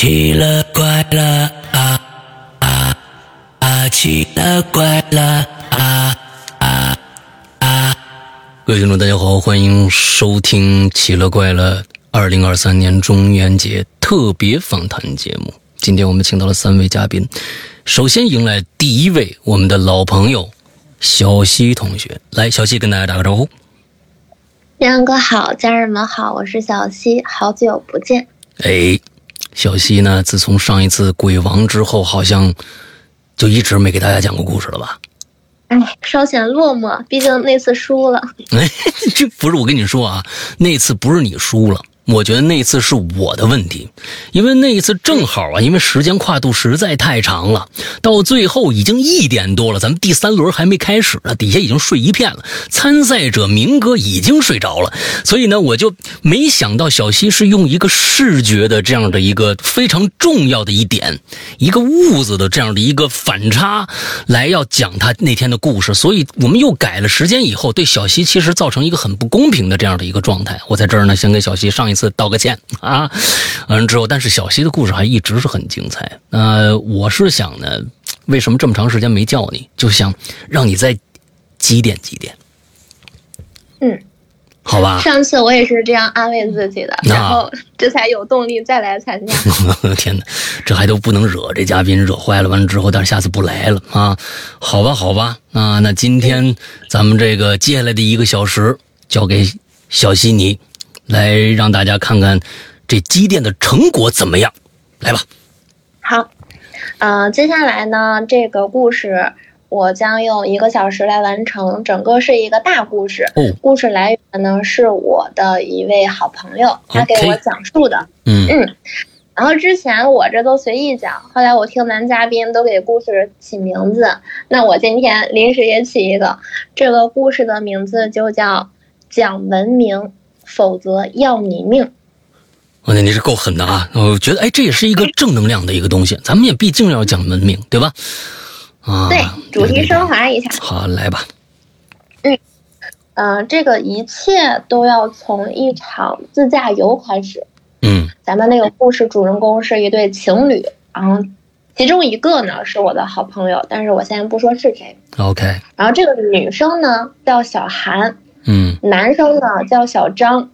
奇了怪了啊啊啊！奇了怪了啊啊啊！各位听众，大家好，欢迎收听《奇了怪了》二零二三年中元节特别访谈节目。今天我们请到了三位嘉宾，首先迎来第一位，我们的老朋友小西同学。来，小西跟大家打个招呼。亮哥好，家人们好，我是小西，好久不见。哎，小西呢，自从上一次鬼王之后，好像就一直没给大家讲过故事了吧？哎，稍显落寞，毕竟那次输了。哎，这不是我跟你说啊，那次不是你输了。我觉得那次是我的问题，因为那一次正好啊，因为时间跨度实在太长了，到最后已经一点多了，咱们第三轮还没开始呢，底下已经睡一片了，参赛者明哥已经睡着了，所以呢，我就没想到小西是用一个视觉的这样的一个非常重要的一点，一个痦子的这样的一个反差来要讲他那天的故事，所以我们又改了时间以后，对小西其实造成一个很不公平的这样的一个状态。我在这儿呢，先给小西上一。次道个歉啊，完了之后，但是小西的故事还一直是很精彩。呃，我是想呢，为什么这么长时间没叫你，就想让你再积点积点。嗯，好吧。上次我也是这样安慰自己的，然后这才有动力再来参加。天哪，这还都不能惹这嘉宾，惹坏了完了之后，但是下次不来了啊？好吧，好吧。啊，那今天咱们这个接下来的一个小时交给小西你。来让大家看看这积淀的成果怎么样？来吧。好，呃，接下来呢，这个故事我将用一个小时来完成，整个是一个大故事。哦。故事来源呢是我的一位好朋友，他给我讲述的。嗯嗯。然后之前我这都随意讲，后来我听男嘉宾都给故事起名字，那我今天临时也起一个，这个故事的名字就叫讲文明。否则要你命！我那你是够狠的啊！我觉得，哎，这也是一个正能量的一个东西。咱们也毕竟要讲文明，对吧？啊，对，主题升华一下。好，来吧。嗯，嗯，这个一切都要从一场自驾游开始。嗯，咱们那个故事主人公是一对情侣，然后其中一个呢是我的好朋友，但是我现在不说是谁。OK。然后这个女生呢叫小韩。嗯，男生呢叫小张，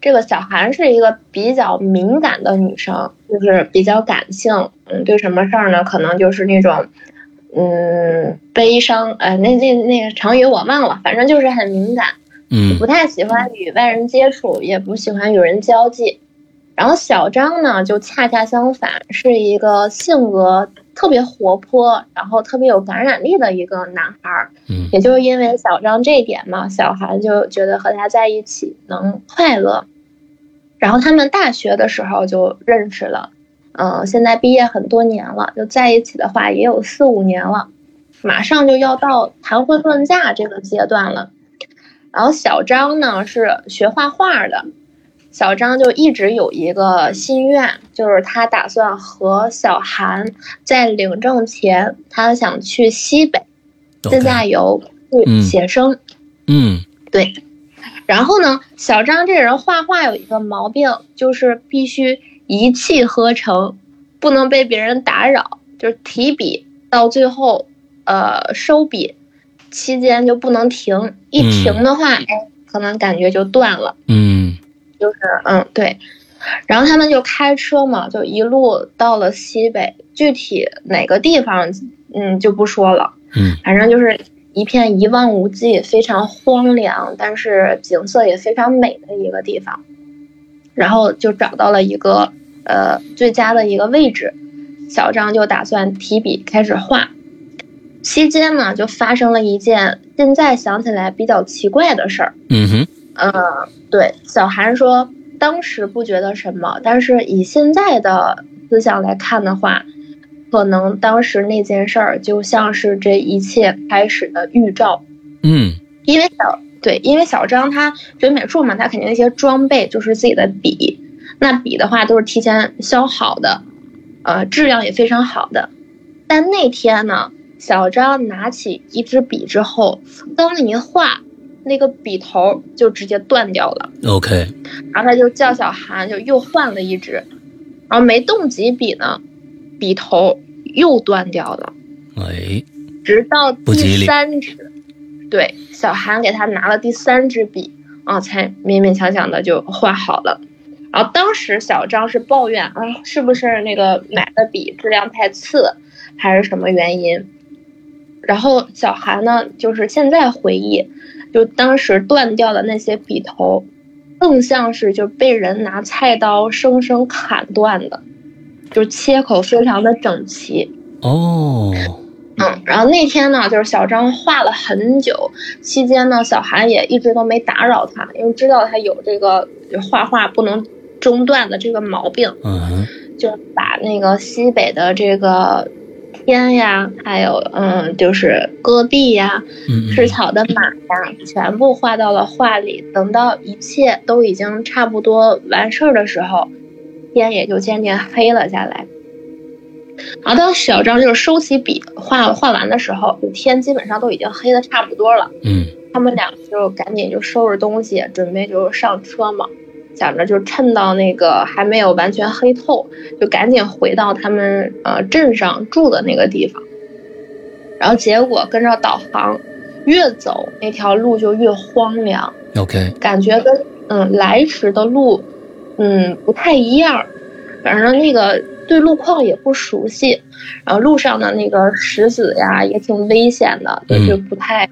这个小韩是一个比较敏感的女生，就是比较感性，嗯，对什么事儿呢，可能就是那种，嗯，悲伤，呃，那那那个成语我忘了，反正就是很敏感，嗯，不太喜欢与外人接触，也不喜欢与人交际。然后小张呢，就恰恰相反，是一个性格特别活泼，然后特别有感染力的一个男孩儿。嗯，也就是因为小张这一点嘛，小韩就觉得和他在一起能快乐。然后他们大学的时候就认识了，嗯，现在毕业很多年了，就在一起的话也有四五年了，马上就要到谈婚论嫁这个阶段了。然后小张呢是学画画的。小张就一直有一个心愿，就是他打算和小韩在领证前，他想去西北自驾游去写生。嗯，对。然后呢，小张这人画画有一个毛病，就是必须一气呵成，不能被别人打扰。就是提笔到最后，呃，收笔期间就不能停，一停的话，哎，可能感觉就断了。嗯。就是嗯对，然后他们就开车嘛，就一路到了西北，具体哪个地方嗯就不说了，嗯，反正就是一片一望无际、非常荒凉，但是景色也非常美的一个地方。然后就找到了一个呃最佳的一个位置，小张就打算提笔开始画。期间呢，就发生了一件现在想起来比较奇怪的事儿。嗯哼。嗯，对，小韩说，当时不觉得什么，但是以现在的思想来看的话，可能当时那件事儿就像是这一切开始的预兆。嗯，因为小对，因为小张他学美术嘛，他肯定那些装备就是自己的笔，那笔的话都是提前削好的，呃，质量也非常好的。但那天呢，小张拿起一支笔之后，刚一画。那个笔头就直接断掉了。OK，然后他就叫小韩，就又换了一支。然后没动几笔呢，笔头又断掉了，哎，直到第三支，对，小韩给他拿了第三支笔啊，才勉勉强强的就画好了。然后当时小张是抱怨啊，是不是那个买的笔质量太次，还是什么原因？然后小韩呢，就是现在回忆，就当时断掉的那些笔头，更像是就被人拿菜刀生生砍断的，就切口非常的整齐。哦，嗯，然后那天呢，就是小张画了很久，期间呢，小韩也一直都没打扰他，因为知道他有这个画画不能中断的这个毛病，嗯，就把那个西北的这个天呀，还有嗯，就是戈壁呀、嗯吃草的马呀，全部画到了画里。等到一切都已经差不多完事儿的时候，天也就渐渐黑了下来。然后当小张就是收起笔画画完的时候，就天基本上都已经黑的差不多了。嗯他们俩就赶紧就收拾东西，准备就上车嘛，想着就趁到那个还没有完全黑透，就赶紧回到他们呃镇上住的那个地方。然后结果跟着导航，越走那条路就越荒凉，，OK，感觉跟嗯来时的路嗯不太一样，反正那个对路况也不熟悉，然后路上的那个石子呀也挺危险的，就不太。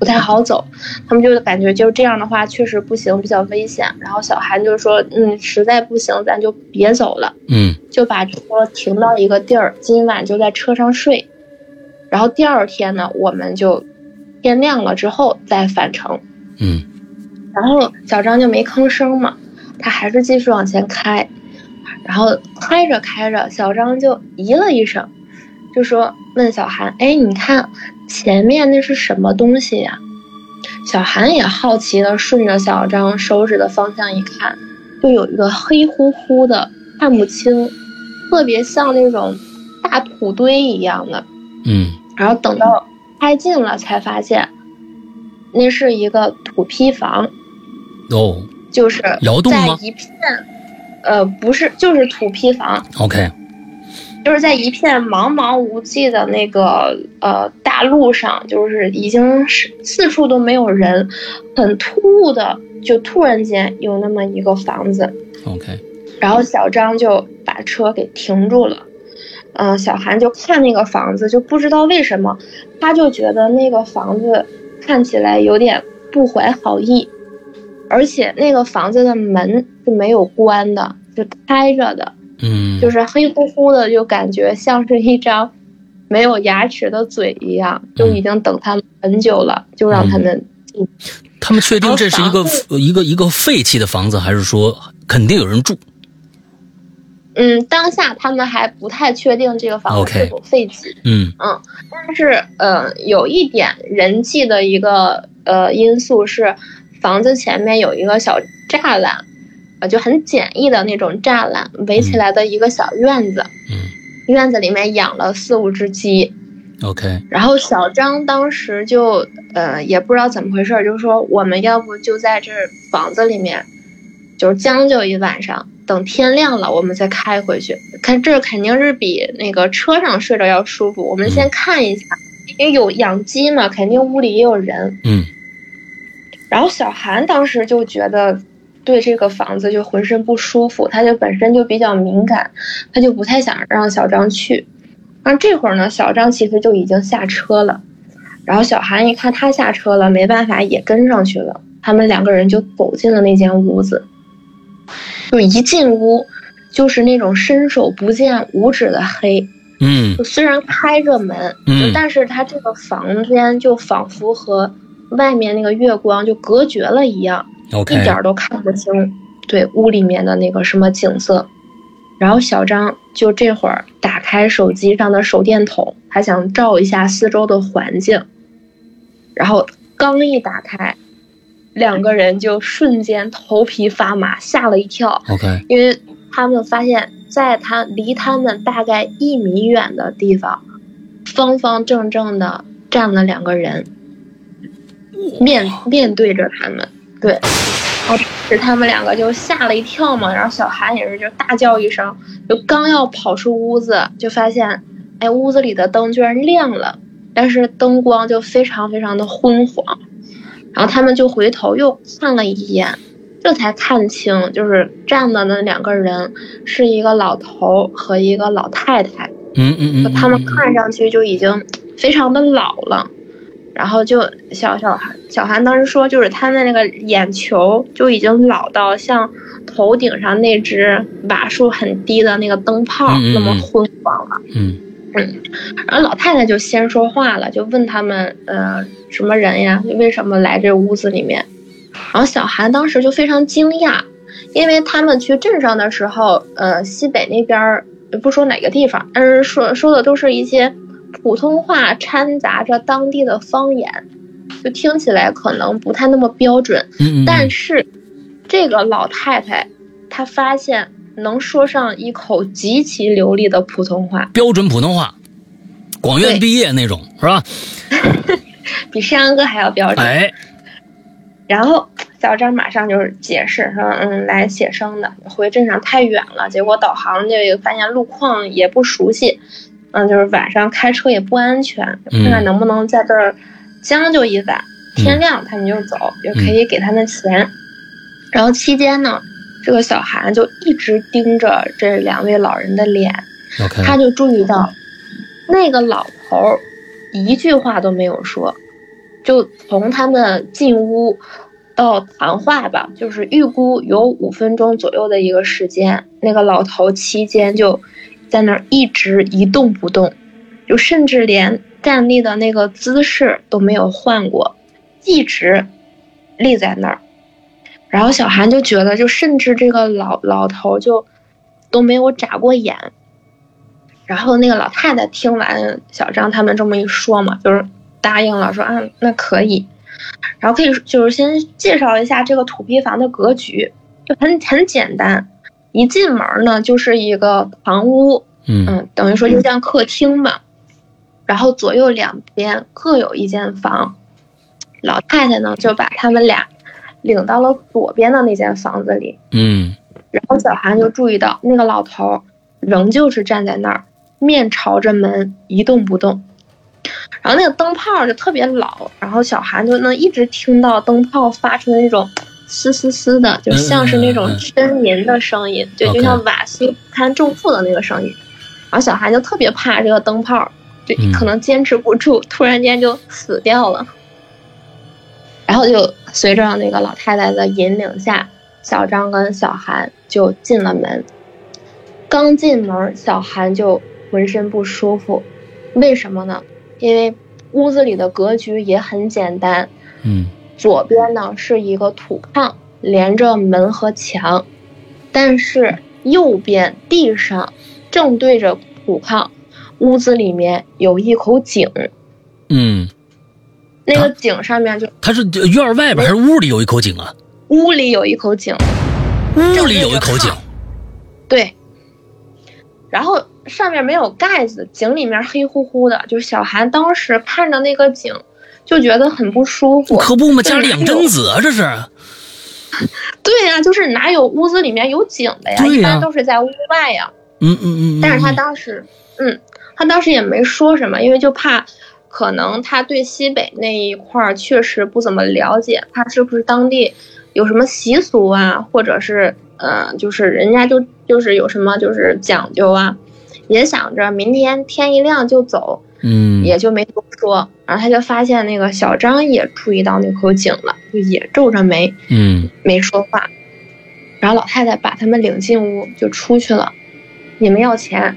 不太好走，他们就感觉就这样的话确实不行，比较危险。然后小韩就说：“嗯，实在不行，咱就别走了。”嗯就把车停到一个地儿，今晚就在车上睡。然后第二天呢，我们就天亮了之后再返程。嗯然后小张就没吭声嘛，他还是继续往前开。然后开着开着，小张就咦了一声，就说问小韩：“哎，你看前面那是什么东西呀？”小韩也好奇的顺着小张手指的方向一看，就有一个黑乎乎的，看不清，特别像那种大土堆一样的。嗯然后等到开近了，才发现那是一个土坯房。哦就是窑洞吗在一片，呃，不是，就是土坯房，，OK，就是在一片茫茫无际的那个呃大路上，就是已经是四处都没有人，很突兀的，就突然间有那么一个房子，OK，然后小张就把车给停住了。嗯、小韩就看那个房子，就不知道为什么，他就觉得那个房子看起来有点不怀好意，而且那个房子的门是没有关的，就开着的，嗯，就是黑乎乎的，就感觉像是一张没有牙齿的嘴一样，就已经等他们很久了，就让他们进。他们确定这是一个一个一个废弃的房子，还是说肯定有人住？嗯，当下他们还不太确定这个房子是否废弃。嗯但是，呃，有一点人气的一个呃因素是，房子前面有一个小栅栏，呃，就很简易的那种栅栏，围起来的一个小院子。嗯院子里面养了四五只鸡，，OK，然后小张当时就呃也不知道怎么回事儿，就说我们要不就在这房子里面，就是将就一晚上，等天亮了我们再开回去。看这肯定是比那个车上睡着要舒服，我们先看一下，因为有养鸡嘛，肯定屋里也有人。嗯然后小韩当时就觉得对这个房子就浑身不舒服，他就本身就比较敏感，他就不太想让小张去。然后这会儿呢，小张其实就已经下车了，然后小韩一看他下车了，没办法也跟上去了。他们两个人就走进了那间屋子，就一进屋就是那种伸手不见五指的黑，嗯就虽然开着门，嗯但是他这个房间就仿佛和外面那个月光就隔绝了一样一点都看不清对屋里面的那个什么景色。然后小张就这会儿打开手机上的手电筒，他想照一下四周的环境，然后刚一打开，两个人就瞬间头皮发麻，吓了一跳。OK，因为他们发现，在他离他们大概一米远的地方，方方正正的站了两个人，面面对着他们。对，然后时他们两个就吓了一跳嘛，然后小韩也是就大叫一声，就刚要跑出屋子，就发现，哎，屋子里的灯居然亮了，但是灯光就非常非常的昏黄，然后他们就回头又看了一眼，这才看清，就是站的那两个人是一个老头和一个老太太，嗯嗯嗯，他们看上去就已经非常的老了。然后就小小韩小韩当时说，就是他的那个眼球就已经老到像头顶上那只瓦数很低的那个灯泡那么昏黄了。嗯嗯，然后老太太就先说话了，就问他们，呃，什么人呀？为什么来这屋子里面？然后小韩当时就非常惊讶，因为他们去镇上的时候，呃，西北那边不说哪个地方，但是说说的都是一些。普通话掺杂着当地的方言，就听起来可能不太那么标准。嗯但是，这个老太太她发现能说上一口极其流利的普通话，标准普通话，广院毕业那种是吧？比山羊哥还要标准。哎，然后小张马上就是解释说：“嗯，来写生的，回镇上太远了，结果导航这个发现路况也不熟悉。”嗯，就是晚上开车也不安全，看看能不能在这儿将就一晚，天亮他们就走，也可以给他们钱。然后期间呢，这个小韩就一直盯着这两位老人的脸，他就注意到那个老头一句话都没有说，就从他们进屋到谈话吧，就是预估有五分钟左右的一个时间，那个老头期间就。在那儿一直一动不动，就甚至连站立的那个姿势都没有换过，一直立在那儿。然后小韩就觉得，就甚至这个老老头就都没有眨过眼。然后那个老太太听完小张他们这么一说嘛，就是答应了，说啊那可以。然后可以就是先介绍一下这个土坯房的格局，就很很简单。一进门呢，就是一个堂屋，嗯，等于说就像客厅嘛。然后左右两边各有一间房。老太太呢，就把他们俩领到了左边的那间房子里，嗯。然后小韩就注意到那个老头仍旧是站在那儿，面朝着门一动不动。然后那个灯泡就特别老，然后小韩就能一直听到灯泡发出的那种。嘶嘶嘶的，就像是那种呻吟的声音，对，就像瓦斯不堪重负的那个声音。然后小韩就特别怕这个灯泡，就可能坚持不住，突然间就死掉了。然后就随着那个老太太的引领下，小张跟小韩就进了门。刚进门，小韩就浑身不舒服，为什么呢？因为屋子里的格局也很简单，嗯。左边呢是一个土炕，连着门和墙，但是右边地上正对着土炕，屋子里面有一口井。嗯，那个井上面就它是院外边还是屋里有一口井啊？屋里有一口井，屋里有一口井。对，然后上面没有盖子，井里面黑乎乎的，就是小韩当时看着那个井。就觉得很不舒服，可不嘛，家里养贞子啊，这是。对呀，就是哪有屋子里面有井的呀？一般都是在屋外呀。嗯嗯嗯。但是他当时，嗯，他当时也没说什么，因为就怕，可能他对西北那一块儿确实不怎么了解，怕是不是当地有什么习俗啊，或者是，呃，就是人家就就是有什么就是讲究啊，也想着明天天一亮就走。嗯，也就没多说，然后他就发现那个小张也注意到那口井了，就也皱着眉，嗯，没说话。然后老太太把他们领进屋，就出去了。你们要钱。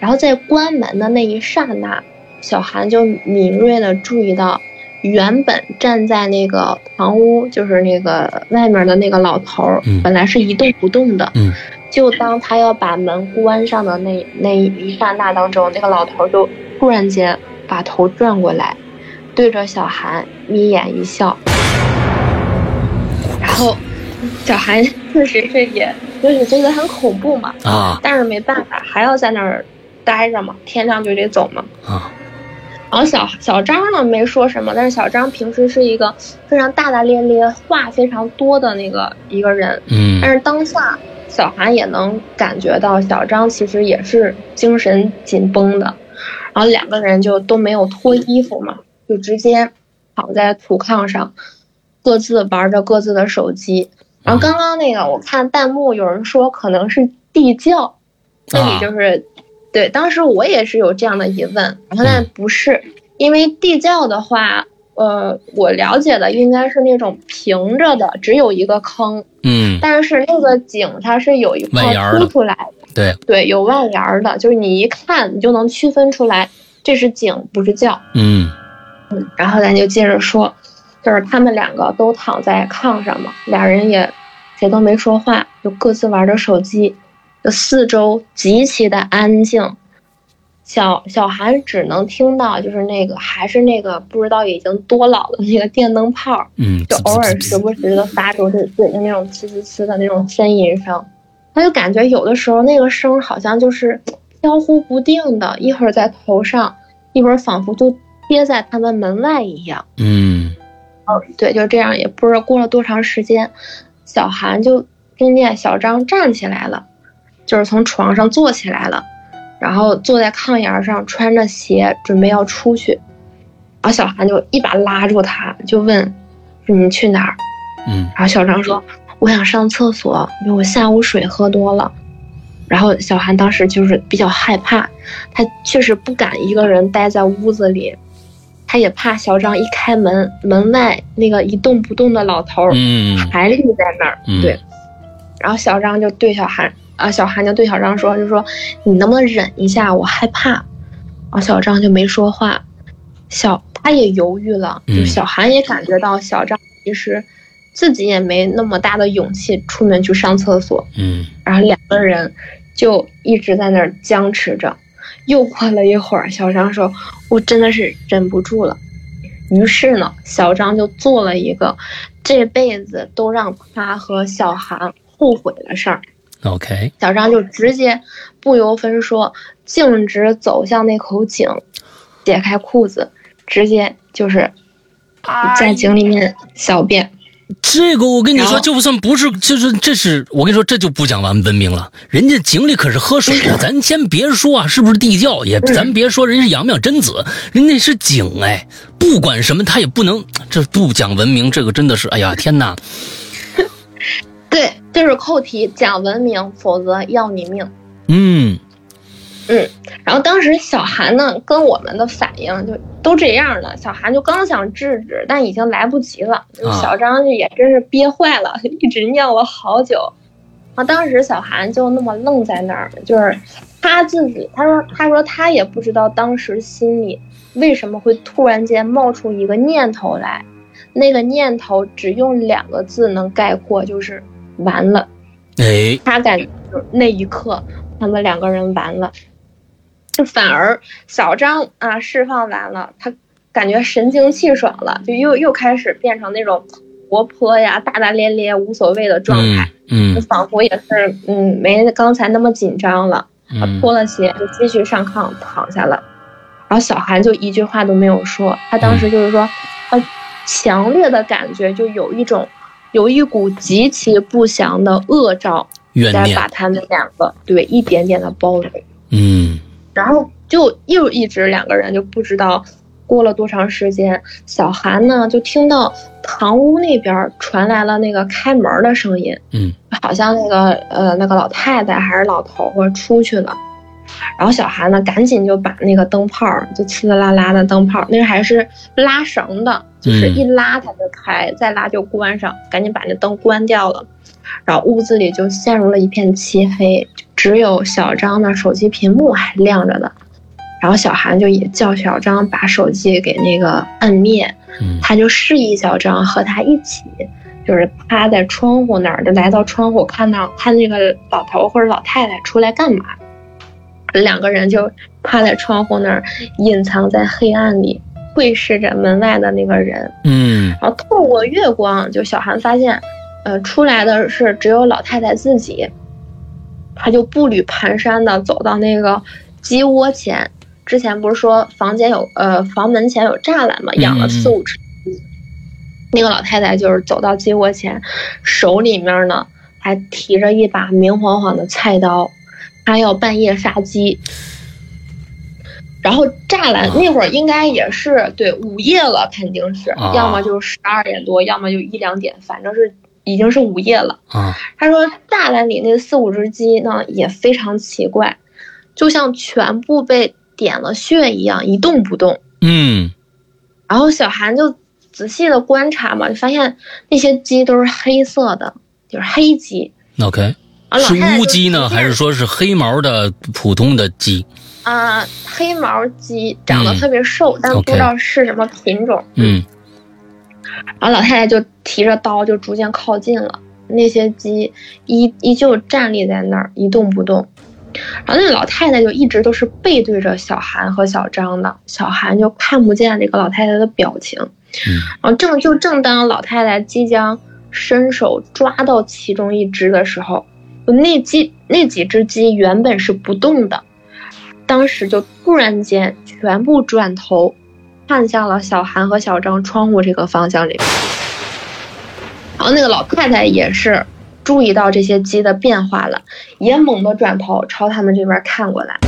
然后在关门的那一刹那，小韩就敏锐的注意到，原本站在那个堂屋，就是那个外面的那个老头，本来是一动不动的，嗯，就当他要把门关上的那那一刹那当中，那个老头就。突然间，把头转过来，对着小韩眯眼一笑，然后小韩确实是也就是觉得很恐怖嘛啊，但是没办法，还要在那儿待着嘛，天亮就得走嘛啊。然后小小张呢没说什么，但是小张平时是一个非常大大咧咧、话非常多的那个一个人，嗯但是当下小韩也能感觉到小张其实也是精神紧绷的，然后两个人就都没有脱衣服嘛，就直接躺在土炕上，各自玩着各自的手机。然后刚刚那个我看弹幕有人说可能是地窖，那啊里就是、对，当时我也是有这样的疑问，然后但不是，因为地窖的话。呃，我了解的应该是那种平着的，只有一个坑，嗯，但是那个井它是有一块凸出来的，对，对，有外沿儿的，就是你一看你就能区分出来这是井不是窖。嗯。嗯，然后咱就接着说，就是他们两个都躺在炕上嘛，俩人也谁都没说话，就各自玩着手机，就四周极其的安静。小小韩只能听到就是那个还是那个不知道已经多老的那个电灯泡，嗯，就偶尔时不时的发出对对那种呲呲呲的那种呻吟声，他就感觉有的时候那个声好像就是飘忽不定的，一会儿在头上，一会儿仿佛就贴在他们门外一样。嗯哦，对，就这样，也不知道过了多长时间，小韩就听见小张站起来了，就是从床上坐起来了，然后坐在炕沿上，穿着鞋准备要出去，然后小韩就一把拉住他，就问：“你去哪儿？”嗯然后小张说：“我想上厕所，因为我下午水喝多了。”然后小韩当时就是比较害怕，他确实不敢一个人待在屋子里，他也怕小张一开门，门外那个一动不动的老头儿嗯还立在那儿。嗯对，然后小张就对小韩啊，小韩就对小张说，就说你能不能忍一下，我害怕。然后小张就没说话，小他也犹豫了，就嗯小韩也感觉到小张其实自己也没那么大的勇气出门去上厕所，嗯然后两个人就一直在那儿僵持着。又过了一会儿，小张说：“我真的是忍不住了。”于是呢，小张就做了一个这辈子都让他和小韩后悔的事儿。，OK，小张就直接不由分说，径直走向那口井，解开裤子，直接就是在井里面小便。这个我跟你说，就算不是，就是这是我跟你说，这就不讲完文明了。人家井里可是喝水的，咱先别说啊，是不是地窖也，咱别说人家是阳明真子，人家是井哎，不管什么他也不能，这不讲文明，这个真的是，哎呀天哪，对，这是扣题，讲文明，否则要你命。嗯嗯然后当时小韩呢，跟我们的反应就都这样了。小韩就刚想制止，但已经来不及了。啊小张也真是憋坏了，一直尿了好久。然后当时小韩就那么愣在那儿，就是他自己，他说他说他也不知道当时心里为什么会突然间冒出一个念头来，那个念头只用两个字能概括，就是完了。哎，他感觉就那一刻，他们两个人完了，就反而小张啊释放完了，他感觉神清气爽了，就又又开始变成那种活泼呀、大大咧咧、无所谓的状态，嗯就仿佛也是嗯没刚才那么紧张了。他嗯脱了鞋就继续上炕躺下了，然后小韩就一句话都没有说，他当时就是说，他强烈的感觉就有一种有一股极其不祥的恶兆在把，他们两个对一点点的包围，嗯。然后就又一直两个人就不知道过了多长时间，小韩呢就听到堂屋那边传来了那个开门的声音，嗯。好像那个呃那个老太太还是老头儿出去了，然后小韩呢赶紧就把那个灯泡就呲啦啦的灯泡，那个还是拉绳的，就是嗯一拉它就开，再拉就关上，赶紧把那灯关掉了，然后屋子里就陷入了一片漆黑，只有小张的手机屏幕还亮着呢。然后小韩就也叫小张把手机给那个摁灭，嗯他就示意小张和他一起，就是趴在窗户那儿，就来到窗户看到看那个老头或者老太太出来干嘛。两个人就趴在窗户那儿，隐藏在黑暗里，窥视着门外的那个人。嗯然后透过月光，就小韩发现，呃，出来的是只有老太太自己。他就步履蹒跚的走到那个鸡窝前，之前不是说房间有呃房门前有栅栏嘛，嗯养了四五只鸡。那个老太太就是走到鸡窝前，手里面呢还提着一把明晃晃的菜刀，她要半夜杀鸡。然后栅栏那会儿应该也是对午夜了，肯定是，啊要么就是十二点多，要么就一两点，反正是已经是午夜了。啊，他说栅栏里那四五只鸡呢也非常奇怪，就像全部被点了穴一样，一动不动。嗯然后小韩就仔细的观察嘛，就发现那些鸡都是黑色的，就是黑鸡。，OK，是乌鸡呢，还是说是黑毛的普通的鸡？啊、黑毛鸡长得嗯特别瘦，但不知道是什么品种。嗯然后老太太就提着刀就逐渐靠近了，那些鸡依依旧站立在那儿一动不动。然后那老太太就一直都是背对着小韩和小张的，小韩就看不见这个老太太的表情。嗯然后正就正当老太太即将伸手抓到其中一只的时候，就那鸡那几只鸡原本是不动的，当时就突然间全部转头，看向了小韩和小张窗户这个方向里。然后那个老太太也是注意到这些鸡的变化了，也猛地转头朝他们这边看过来。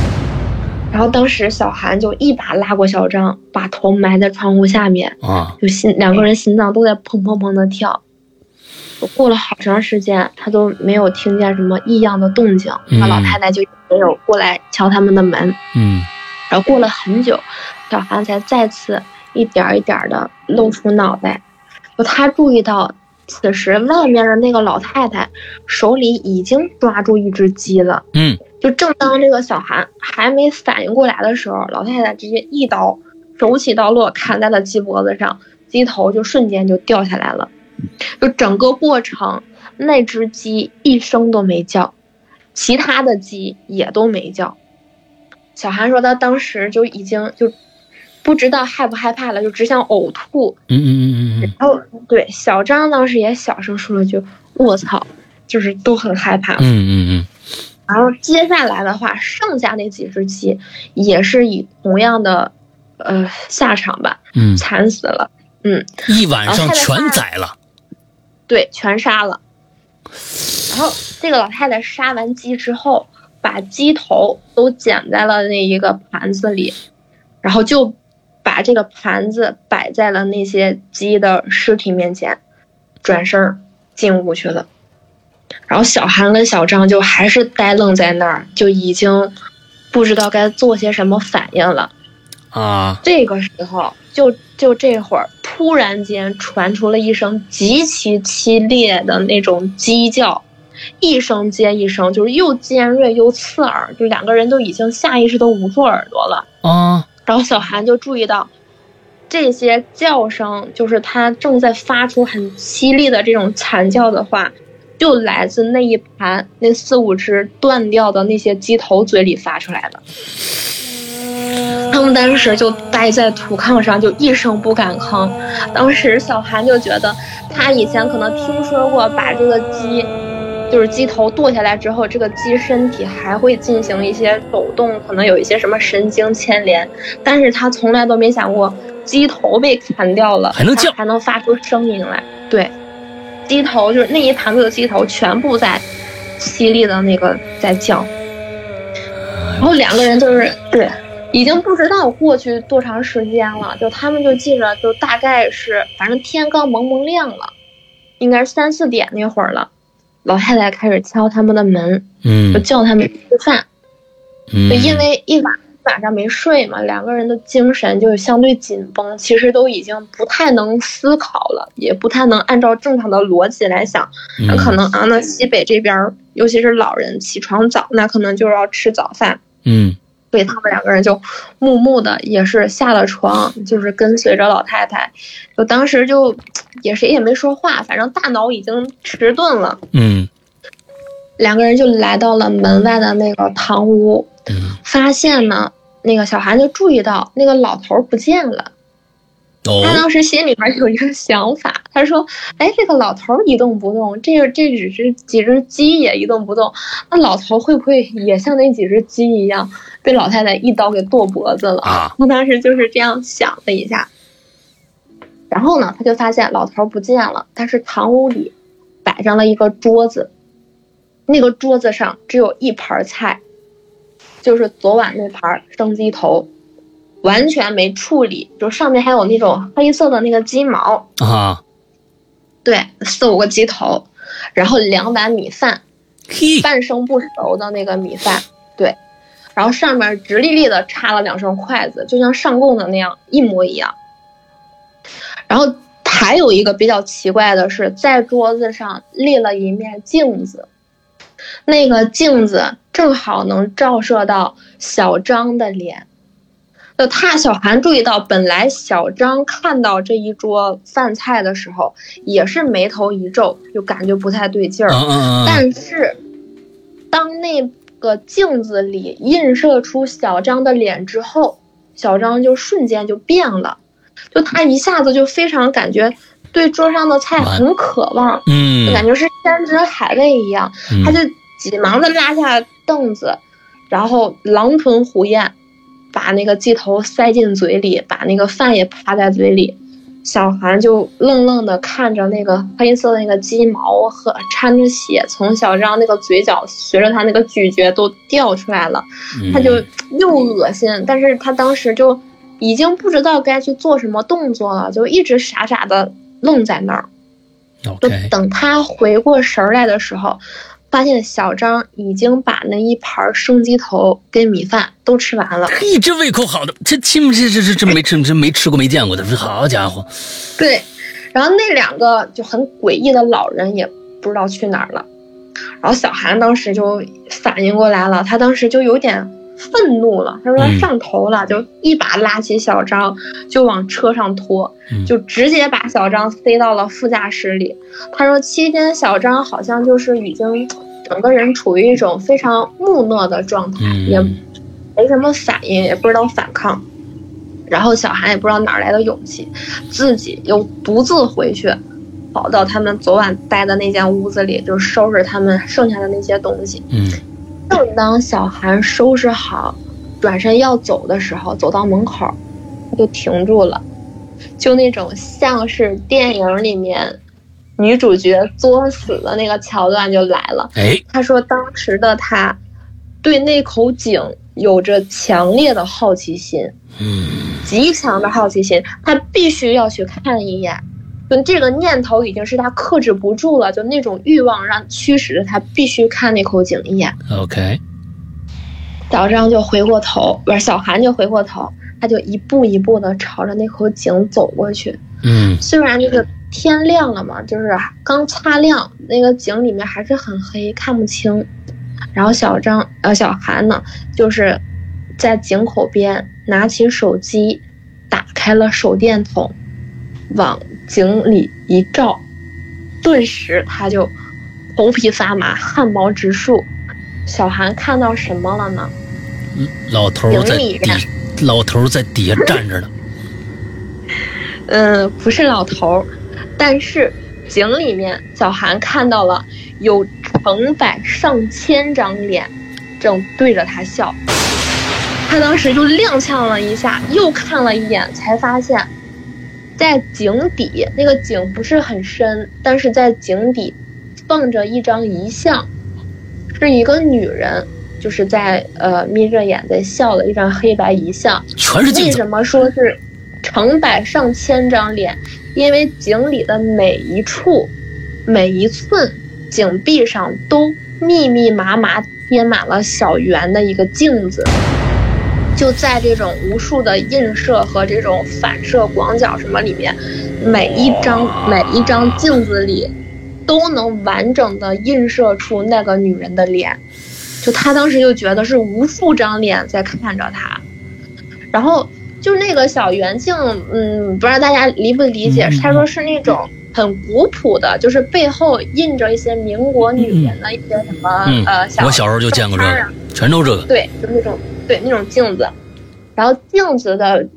然后当时小韩就一把拉过小张，把头埋在窗户下面，啊，就心两个人心脏都在砰砰砰的跳。过了好长时间，他都没有听见什么异样的动静，嗯那老太太就没有过来敲他们的门。嗯然后过了很久，小韩才再次一点儿一点的露出脑袋。就他注意到，此时外面的那个老太太手里已经抓住一只鸡了。嗯就正当这个小韩还没反应过来的时候，老太太直接一刀手起刀落砍在了鸡脖子上，鸡头就瞬间就掉下来了。就整个过程，那只鸡一声都没叫，其他的鸡也都没叫。小韩说他当时就已经就不知道害不害怕了，就只想呕吐。嗯嗯嗯嗯然后对小张当时也小声说了句“卧槽”，就是都很害怕。嗯嗯嗯然后接下来的话，剩下那几只鸡也是以同样的呃下场吧，嗯，惨死了。嗯，一晚上全宰了。对，全杀了。然后这个老太太杀完鸡之后，把鸡头都捡在了那一个盘子里，然后就把这个盘子摆在了那些鸡的尸体面前，转身进屋去了。然后小韩跟小张就还是呆愣在那儿，就已经不知道该做些什么反应了。啊，这个时候，就就这会儿，突然间传出了一声极其凄烈的那种鸡叫，一声接一声，就是又尖锐又刺耳，就两个人都已经下意识的捂住耳朵了。啊，然后小韩就注意到，这些叫声就是他正在发出很凄厉的这种惨叫的话，就来自那一盘那四五只断掉的那些鸡头嘴里发出来的。他们当时就待在土炕上，就一声不敢吭。当时小韩就觉得，他以前可能听说过，把这个鸡，就是鸡头剁下来之后，这个鸡身体还会进行一些抖动，可能有一些什么神经牵连，但是他从来都没想过，鸡头被砍掉了，还能叫还能发出声音来。对，鸡头就是那一盘子的鸡头全部在凄厉的那个在叫，然后两个人就是对。已经不知道过去多长时间了，就他们就记着，就大概是，反正天刚蒙蒙亮了，应该是三四点那会儿了。老太太开始敲他们的门，嗯就叫他们吃饭。嗯就，因为一晚晚上没睡嘛，两个人的精神就是相对紧绷，其实都已经不太能思考了，也不太能按照正常的逻辑来想。那可能啊，那西北这边，尤其是老人起床早，那可能就是要吃早饭。嗯所以他们两个人就木木的，也是下了床，就是跟随着老太太。就当时就也谁也没说话，反正大脑已经迟钝了。嗯两个人就来到了门外的那个堂屋，嗯发现呢，那个小韩就注意到那个老头儿不见了。哦他当时心里边有一个想法，他说：“哎，这个老头儿一动不动，这个这只是几只鸡也一动不动，那老头会不会也像那几只鸡一样，被老太太一刀给剁脖子了？”啊我当时就是这样想了一下，然后呢，他就发现老头儿不见了，但是堂屋里摆上了一个桌子，那个桌子上只有一盘菜，就是昨晚那盘生鸡头。完全没处理，就上面还有那种黑色的那个鸡毛，啊，对，四五个鸡头，然后两碗米饭，半生不熟的那个米饭，对，然后上面直立立的插了两双筷子，就像上供的那样，一模一样。然后还有一个比较奇怪的是，在桌子上立了一面镜子，那个镜子正好能照射到小张的脸。就他小韩注意到，本来小张看到这一桌饭菜的时候，也是眉头一皱，就感觉不太对劲儿。嗯嗯嗯，但是，当那个镜子里映射出小张的脸之后，小张就瞬间就变了，就他一下子就非常感觉对桌上的菜很渴望，嗯。就感觉是山珍海味一样，嗯。他就急忙的拉下凳子，然后狼吞虎咽，把那个鸡头塞进嘴里，把那个饭也扒在嘴里。小韩就愣愣的看着那个黑色的那个鸡毛和掺着血从小张那个嘴角随着他那个咀嚼都掉出来了，嗯他就又恶心，但是他当时就已经不知道该去做什么动作了，就一直傻傻的愣在那儿。就等他回过神儿来的时候，发现小张已经把那一盘生鸡头跟米饭都吃完了。嘿，这胃口好的，这亲这这这这没吃这没吃过没见过的，好家伙，对，然后那两个就很诡异的老人也不知道去哪儿了。然后小韩当时就反应过来了，他当时就有点愤怒了，他说他嗯上头了，就一把拉起小张就往车上拖，嗯就直接把小张塞到了副驾驶里。他说期间小张好像就是已经整个人处于一种非常木讷的状态，也嗯没什么反应，也不知道反抗。然后小韩也不知道哪儿来的勇气，自己又独自回去，跑到他们昨晚待的那间屋子里，就收拾他们剩下的那些东西。嗯正当小韩收拾好，转身要走的时候，走到门口，他就停住了，就那种像是电影里面女主角作死的那个桥段就来了。哎，他说当时的他对那口井有着强烈的好奇心，嗯极强的好奇心，他必须要去看一眼。就这个念头已经是他克制不住了，就那种欲望让驱使着他必须看那口井一眼。，OK，小张就回过头，不是小韩就回过头，他就一步一步的朝着那口井走过去。嗯虽然这个天亮了嘛，就是刚擦亮，那个井里面还是很黑，看不清。然后小张呃小韩呢，就是在井口边拿起手机，打开了手电筒，往井里一照，顿时他就头皮发麻，汗毛直竖。小韩看到什么了呢？老头在底，老头在底下站着呢，嗯，不是老头，但是井里面小韩看到了有成百上千张脸，正对着他笑。他当时就踉跄了一下，又看了一眼，才发现，在井底那个井不是很深，但是在井底放着一张遗像，是一个女人，就是在呃眯着眼在笑的一张黑白遗像。全是为什，么说是成百上千张脸？因为井里的每一处、每一寸井壁上都密密麻麻贴满了小圆的一个镜子。就在这种无数的映射和这种反射广角什么里面，每一张每一张镜子里，都能完整的映射出那个女人的脸。就他当时就觉得是无数张脸在看着他，然后就那个小圆镜，嗯，不知道大家理不理解嗯，他说是那种很古朴的，就是背后印着一些民国女人的一些什么、嗯呃小我小时候就见过这个全都这个，对，就那种对那种镜子，然后镜子的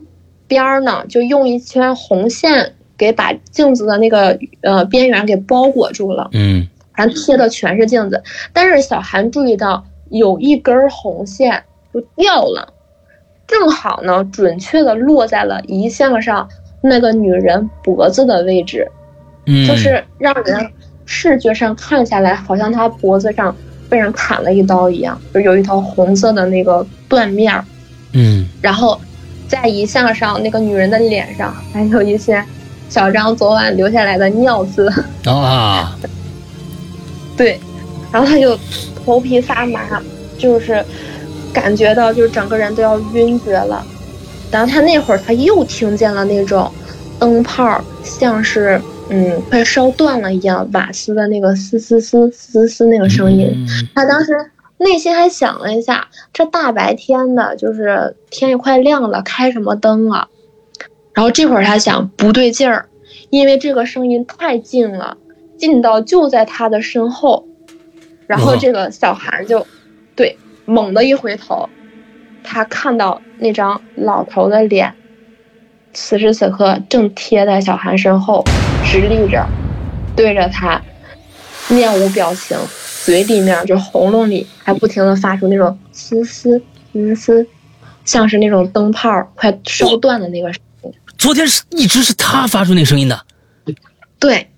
边儿呢，就用一圈红线给把镜子的那个呃边缘给包裹住了，嗯。然后贴的全是镜子。但是小韩注意到有一根红线就掉了，正好呢准确的落在了遗像上那个女人脖子的位置，嗯，就是让人视觉上看下来，好像她脖子上被人砍了一刀一样，就有一条红色的那个断面儿。嗯然后在遗像上，那个女人的脸上还有一些小张昨晚留下来的尿渍。啊，对，然后他就头皮发麻，就是感觉到就是整个人都要晕厥了。然后他那会儿他又听见了那种灯泡像是嗯快烧断了一样，瓦斯的那个嘶嘶嘶嘶嘶那个声音。嗯他当时内心还想了一下，这大白天的，就是天也快亮了，开什么灯啊？然后这会儿他想不对劲儿，因为这个声音太近了，近到就在他的身后。然后哦这个小孩就，对，猛地一回头，他看到那张老头的脸，此时此刻正贴在小韩身后，直立着，对着他，面无表情，嘴里面就喉咙里还不停的发出那种嘶嘶嘶嘶，像是那种灯泡快烧断的那个声音。昨天是一直是他发出那声音的，对，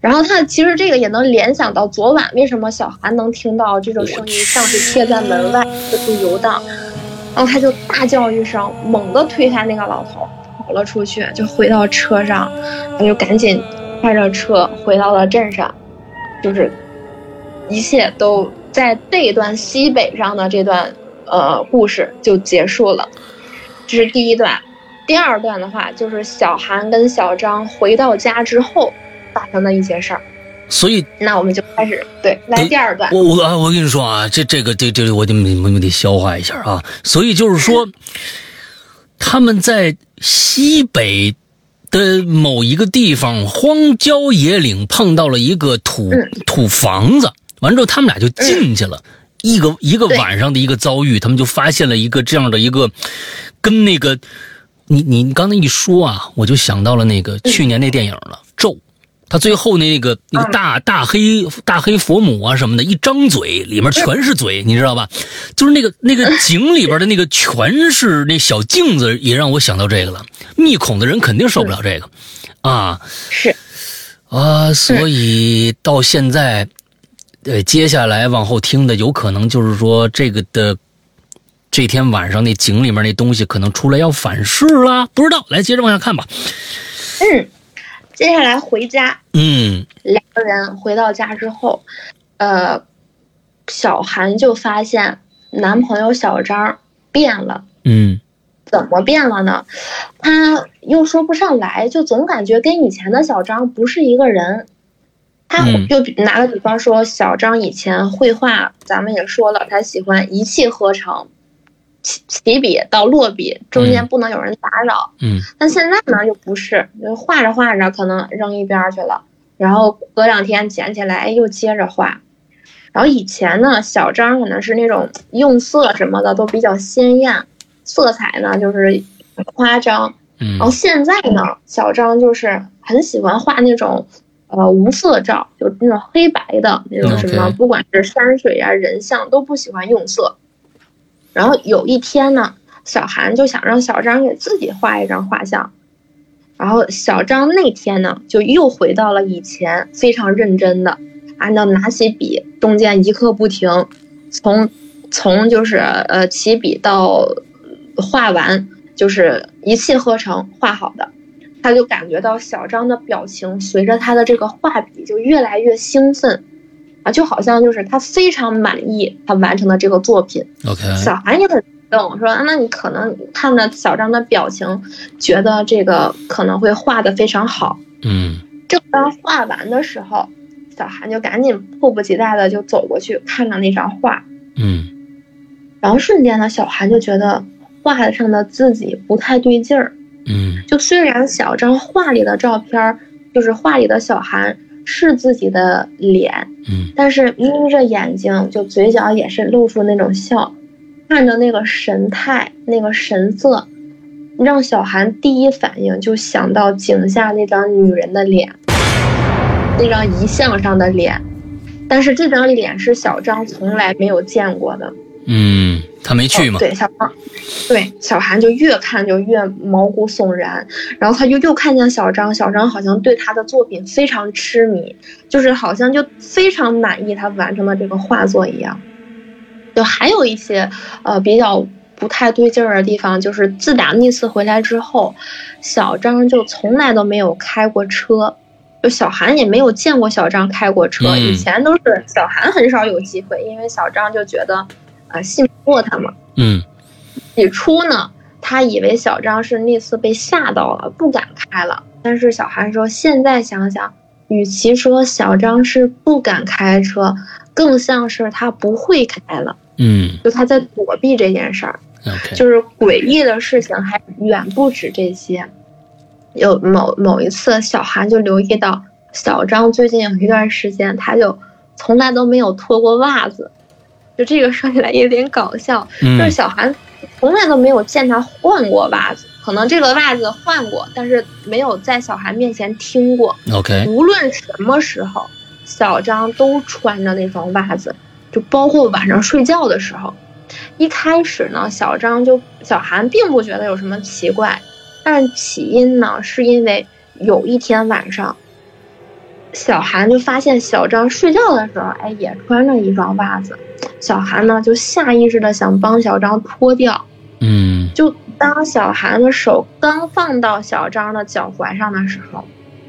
然后他其实这个也能联想到昨晚为什么小韩能听到这种声音，像是贴在门外四处游荡，然后他就大叫一声，猛地推开那个老头，跑了出去，就回到车上，他就赶紧开着车回到了镇上，就是一切都在这一段西北上的这段呃故事就结束了，这是第一段。第二段的话，就是小韩跟小张回到家之后发生的一些事儿。所以那我们就开始对来第二段。我我啊，我跟你说啊，这这个这这我得我我得消化一下啊。所以就是说，他们在西北的某一个地方荒郊野岭碰到了一个土、嗯土房子，完之后他们俩就进去了。一个一个晚上的一个遭遇，他们就发现了一个这样的一个，跟那个，你你刚才一说啊，我就想到了那个去年那电影了，咒》。他最后那个那个大大黑大黑佛母啊什么的，一张嘴里面全是嘴，你知道吧？就是那个那个 井里边的那个全是那小镜子，也让我想到这个了。密孔的人肯定受不了这个，啊是啊，所以到现在，呃，接下来往后听的有可能就是说这个的。这天晚上那井里面那东西可能出来要反噬啦，不知道。来，接着往下看吧。嗯，接下来回家，嗯两个人回到家之后，呃，小韩就发现男朋友小张变了。嗯怎么变了呢？他又说不上来，就总感觉跟以前的小张不是一个人。他嗯就比拿个比方说，小张以前绘画，咱们也说了，他喜欢一气呵成，起起笔到落笔中间嗯不能有人打扰。嗯但现在呢又不是，就画着画着可能扔一边儿去了，然后隔两天捡起来哎又接着画。然后以前呢，小张可能是那种用色什么的都比较鲜艳，色彩呢就是夸张。嗯然后现在呢，小张就是很喜欢画那种呃无色照，就那种黑白的那种什么不管是山水啊、人像都不喜欢用色。然后有一天呢，小韩就想让小张给自己画一张画像，然后小张那天呢就又回到了以前，非常认真的按照拿起笔，中间一刻不停，从从就是呃起笔到画完，就是一气呵成画好的。他就感觉到小张的表情随着他的这个画笔就越来越兴奋，啊，就好像就是他非常满意他完成的这个作品。，OK，小韩也很激动，说：“啊那你可能看着小张的表情，觉得这个可能会画的非常好。嗯正当画完的时候，小韩就赶紧迫不及待的就走过去看了那张画，嗯然后瞬间呢，小韩就觉得画上的自己不太对劲儿。嗯就虽然小张画里的照片，就是画里的小韩是自己的脸，嗯但是眯着眼睛，就嘴角也是露出那种笑，看着那个神态、那个神色，让小韩第一反应就想到井下那张女人的脸，那张遗像上的脸，但是这张脸是小张从来没有见过的。嗯，他没去吗？对，小张，对小韩就越看就越毛骨悚然，然后他就又看见小张，小张好像对他的作品非常痴迷，就是好像就非常满意他完成的这个画作一样。就还有一些呃比较不太对劲儿的地方，就是自打那次回来之后，小张就从来都没有开过车，就小韩也没有见过小张开过车，嗯以前都是小韩很少有机会，因为小张就觉得。啊，信不过他嘛。嗯起初呢，他以为小张是那次被吓到了，不敢开了。但是小韩说，现在想想，与其说小张是不敢开车，更像是他不会开了，嗯就他在躲避这件事儿。就是诡异的事情还远不止这些。有某某一次，小韩就留意到小张最近有一段时间，他就从来都没有脱过袜子。就这个说起来有点搞笑，就是嗯小韩从来都没有见他换过袜子，可能这个袜子换过，但是没有在小韩面前听过。，OK，无论什么时候，小张都穿着那双袜子，就包括晚上睡觉的时候。一开始呢，小张就小韩并不觉得有什么奇怪，但起因呢，是因为有一天晚上，小韩就发现小张睡觉的时候，哎，也穿着一双袜子。小韩呢，就下意识的想帮小张脱掉。嗯就当小韩的手刚放到小张的脚踝上的时候，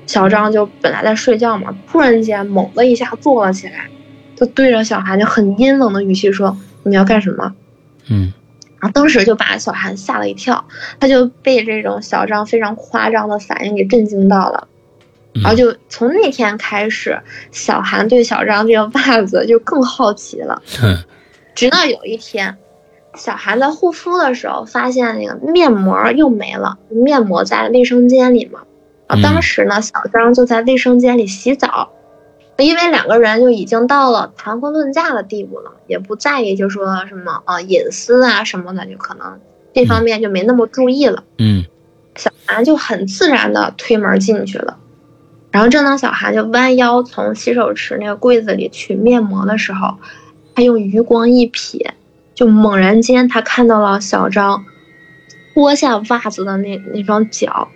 小张就本来在睡觉嘛，突然间猛的一下坐了起来，就对着小韩就很阴冷的语气说：“你要干什么嗯？”然后当时就把小韩吓了一跳，他就被这种小张非常夸张的反应给震惊到了。嗯。然后就从那天开始，小韩对小张这个袜子就更好奇了。直到有一天，小韩在护肤的时候，发现那个面膜又没了，面膜在卫生间里嘛。啊，嗯。当时呢，小张就在卫生间里洗澡，因为两个人就已经到了谈婚论嫁的地步了，也不在意就说什么啊隐私啊什么的，就可能这方面就没那么注意了。嗯。小韩就很自然的推门进去了，然后正当小韩就弯腰从洗手池那个柜子里取面膜的时候，他用余光一瞥，就猛然间他看到了小张脱下袜子的那那双脚，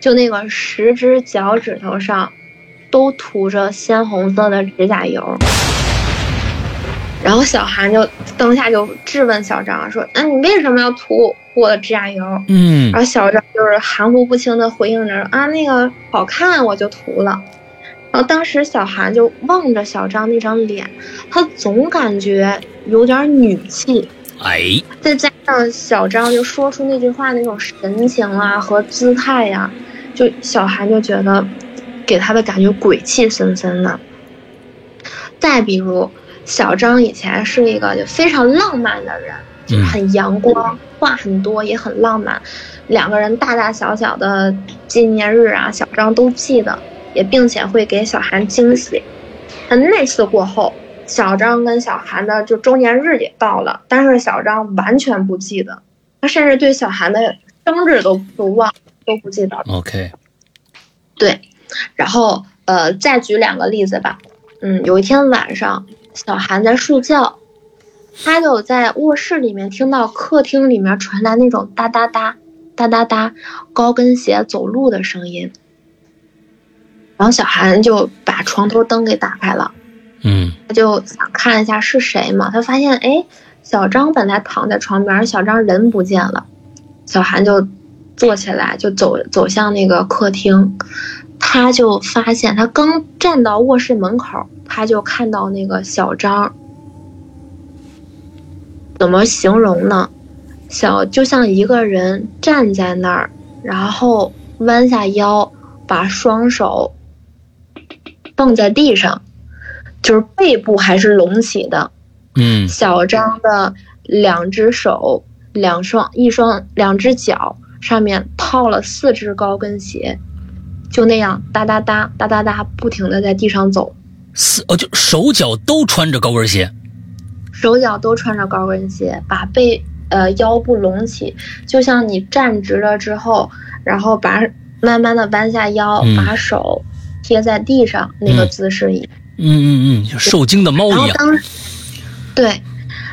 就那个十只脚趾头上都涂着鲜红色的指甲油。然后小韩就当下就质问小张说：“那、你为什么要涂我的指甲油？”嗯然后小张就是含糊不清的回应着啊，那个好看我就涂了。然后当时小韩就望着小张那张脸，他总感觉有点女气，哎，再加上小张就说出那句话那种神情啊和姿态呀、就小韩就觉得给他的感觉鬼气森森的。再比如，小张以前是一个就非常浪漫的人，就是很阳光，话很多，也很浪漫。两个人大大小小的纪念日啊，小张都记得，也并且会给小韩惊喜。但那次过后，小张跟小韩的就周年日也到了，但是小张完全不记得，他甚至对小韩的生日都都忘都不记得了。，OK，对，然后呃，再举两个例子吧。嗯，有一天晚上，小韩在睡觉，他就在卧室里面听到客厅里面传来那种哒哒哒、哒哒哒高跟鞋走路的声音。然后小韩就把床头灯给打开了，嗯他就想看一下是谁嘛。他发现，哎，小张本来躺在床边，小张人不见了。小韩就坐起来，就走走向那个客厅。他就发现，他刚站到卧室门口，他就看到那个小张。怎么形容呢？小就像一个人站在那儿，然后弯下腰，把双手蹦在地上，就是背部还是隆起的。嗯小张的两只手、两双、一双、两只脚上面套了四只高跟鞋，就那样哒哒哒哒哒哒不停的在地上走，四哦，就手脚都穿着高跟鞋，手脚都穿着高跟鞋，把背呃腰部隆起，就像你站直了之后，然后把慢慢的弯下腰，嗯把手贴在地上那个嗯姿势一样。嗯嗯嗯，就受惊的猫一样。当，对，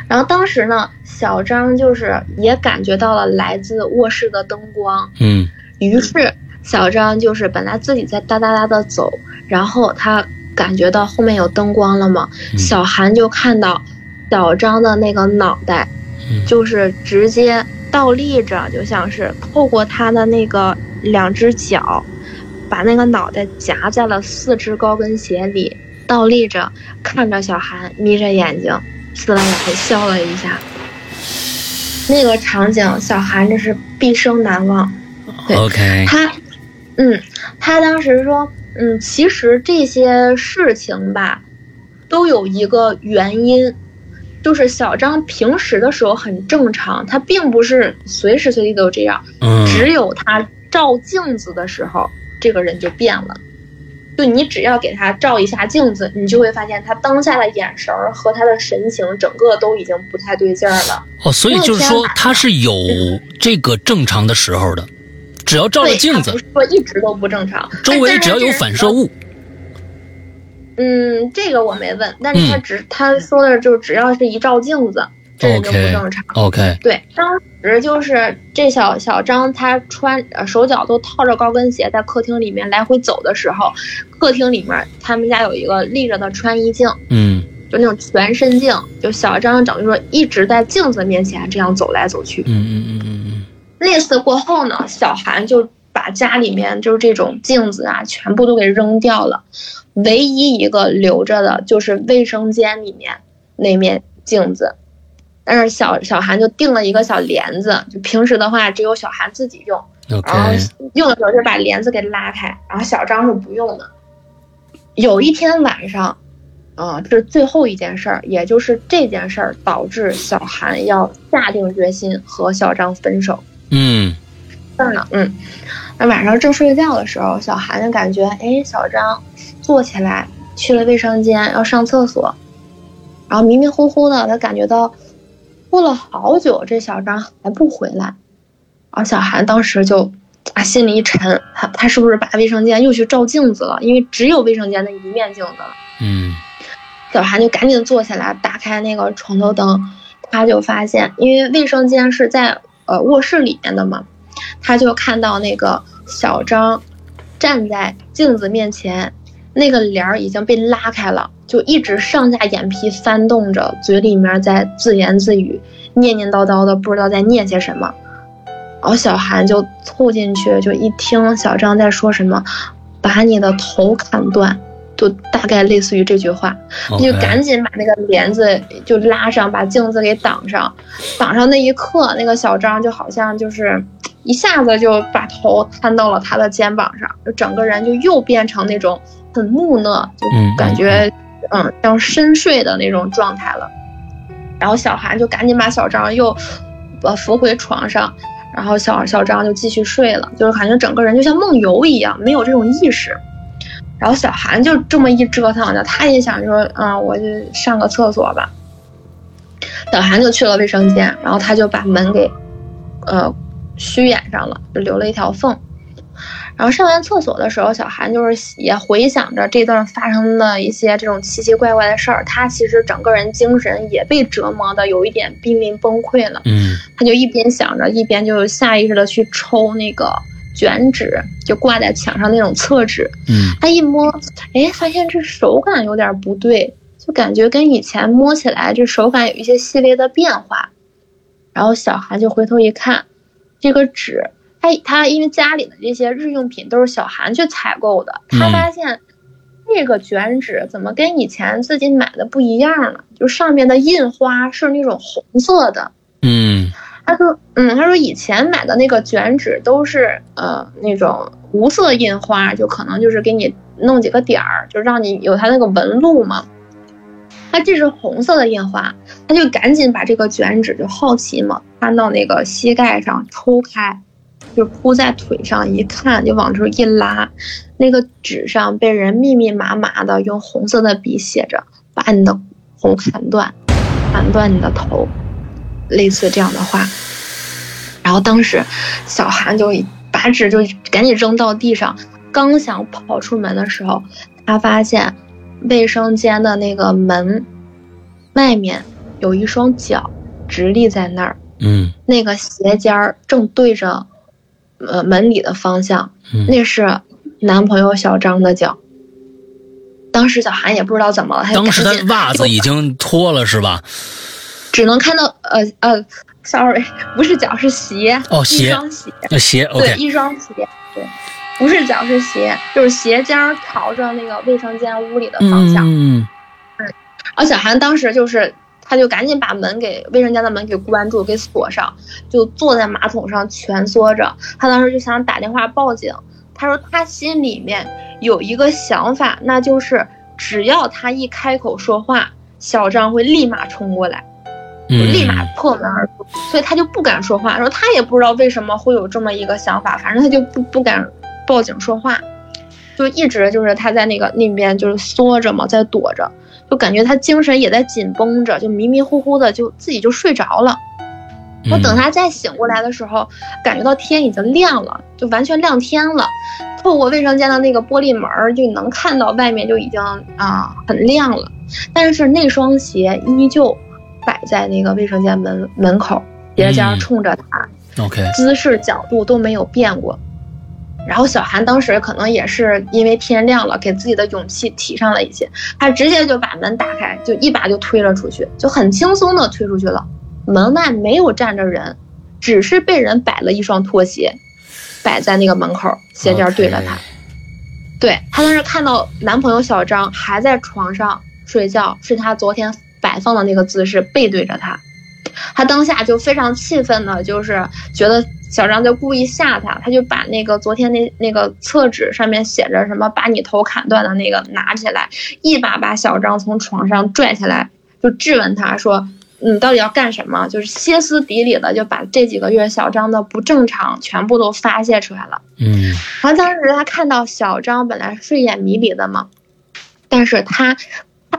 然后当时呢，小张就是也感觉到了来自卧室的灯光，嗯于是小张就是本来自己在哒哒哒的走，然后他感觉到后面有灯光了嘛，嗯小韩就看到小张的那个脑袋，嗯就是直接倒立着，就像是透过他的那个两只脚，把那个脑袋夹在了四只高跟鞋里，倒立着看着小韩，眯着眼睛，呲了牙笑了一下。那个场景，小韩这是毕生难忘。对，OK，他，嗯，他当时说，嗯，其实这些事情吧，都有一个原因，就是小张平时的时候很正常，他并不是随时随地都这样，嗯只有他照镜子的时候，这个人就变了。就你只要给他照一下镜子，你就会发现他当下的眼神儿和他的神情，整个都已经不太对劲儿了。哦，所以就是说他是有这个正常的时候的，只要照镜子不，是说一直都不正常，周围只要有反射物，嗯，这个我没问，但是他嗯只、他说的就只要是一照镜子，这人就不正常。OK，对，当时就是这小小张他穿呃手脚都套着高跟鞋，在客厅里面来回走的时候，客厅里面他们家有一个立着的穿衣镜，嗯就那种全身镜，就小张等于说一直在镜子面前这样走来走去。嗯嗯嗯嗯嗯那次过后呢，小韩就把家里面就是这种镜子啊，全部都给扔掉了，唯一一个留着的就是卫生间里面那面镜子。但是小小韩就订了一个小帘子，就平时的话只有小韩自己用，嗯然后用的时候就把帘子给拉开，然后小张是不用的。有一天晚上，啊、这是最后一件事儿，也就是这件事儿导致小韩要下定决心和小张分手。嗯。这儿呢，嗯，那晚上正睡觉的时候，小韩就感觉，哎，小张坐起来去了卫生间要上厕所，然后迷迷糊糊的，他感觉到过了好久，这小张还不回来，然后小韩当时就啊心里一沉，他他是不是把卫生间又去照镜子了？因为只有卫生间那一面镜子了。嗯。小韩就赶紧坐起来，打开那个床头灯，他就发现，因为卫生间是在呃卧室里面的嘛，他就看到那个小张站在镜子面前，那个帘儿已经被拉开了，就一直上下眼皮翻动着，嘴里面在自言自语，念念叨叨的，不知道在念些什么。然后小韩就凑进去，就一听小张在说什么，把你的头砍断，就大概类似于这句话。他就赶紧把那个帘子就拉上，把镜子给挡上。挡上那一刻，那个小张就好像就是一下子就把头摊到了他的肩膀上，就整个人就又变成那种很木讷，就嗯感觉嗯像深睡的那种状态了。然后小韩就赶紧把小张又呃扶回床上，然后小小张就继续睡了，就是感觉整个人就像梦游一样，没有这种意识。然后小韩就这么一折腾呢，他也想说，嗯，我就上个厕所吧。小韩就去了卫生间，然后他就把门给，呃，虚掩上了，就留了一条缝。然后上完厕所的时候，小韩就是也回想着这段发生的一些这种奇奇怪怪的事儿，他其实整个人精神也被折磨的有一点濒临崩溃了。嗯他就一边想着，一边就下意识的去抽那个卷纸，就挂在墙上那种厕纸。嗯他一摸，哎，发现这手感有点不对，就感觉跟以前摸起来这手感有一些细微的变化。然后小韩就回头一看，这个纸，他他因为家里的这些日用品都是小韩去采购的，他嗯发现这个卷纸怎么跟以前自己买的不一样了？就上面的印花是那种红色的。嗯他说，嗯，他说以前买的那个卷纸都是呃那种无色印花，就可能就是给你弄几个点儿，就让你有它那个纹路嘛。他这是红色的印花，他就赶紧把这个卷纸就好奇嘛，翻到那个膝盖上抽开，就铺在腿上一看，就往这一拉，那个纸上被人密密麻麻的用红色的笔写着：“把你的头砍断，砍断你的头。”类似这样的话。然后当时小韩就把纸就赶紧扔到地上，刚想跑出门的时候，他发现卫生间的那个门外面有一双脚直立在那儿，嗯那个鞋尖儿正对着呃门里的方向，嗯那是男朋友小张的脚。当时小韩也不知道怎么了，他当时他袜子已经脱了是吧？只能看到呃呃，sorry，不是脚是鞋，哦鞋一双鞋，那鞋对一双鞋，对，不是脚是鞋，就是鞋尖儿朝着那个卫生间屋里的方向。嗯而小韩当时就是，他就赶紧把门给卫生间的门给关住，给锁上，就坐在马桶上蜷缩着。他当时就想打电话报警。他说他心里面有一个想法，那就是只要他一开口说话，小张会立马冲过来，立马破门而出，所以他就不敢说话。然后他也不知道为什么会有这么一个想法，反正他就不不敢报警说话，就一直就是他在那个那边就是缩着嘛，在躲着，就感觉他精神也在紧绷着，就迷迷糊糊的就自己就睡着了。我等他再醒过来的时候，感觉到天已经亮了，就完全亮天了。透过卫生间的那个玻璃门儿，就能看到外面就已经啊、很亮了。但是那双鞋依旧摆在那个卫生间门门口，鞋尖冲着他，嗯 OK，姿势角度都没有变过。然后小韩当时可能也是因为天亮了，给自己的勇气提上了一些，他直接就把门打开，就一把就推了出去，就很轻松的推出去了。门外没有站着人，只是被人摆了一双拖鞋，摆在那个门口，鞋尖对着他。对她当时看到男朋友小张还在床上睡觉，是他昨天摆放的那个姿势，背对着他。他当下就非常气愤的，就是觉得小张在故意吓他，他就把那个昨天那那个厕纸上面写着什么“把你头砍断”的那个拿起来，一把把小张从床上拽起来，就质问他说：“你到底要干什么？”就是歇斯底里的就把这几个月小张的不正常全部都发泄出来了。嗯然后当时他看到小张本来睡眼迷离的嘛，但是他他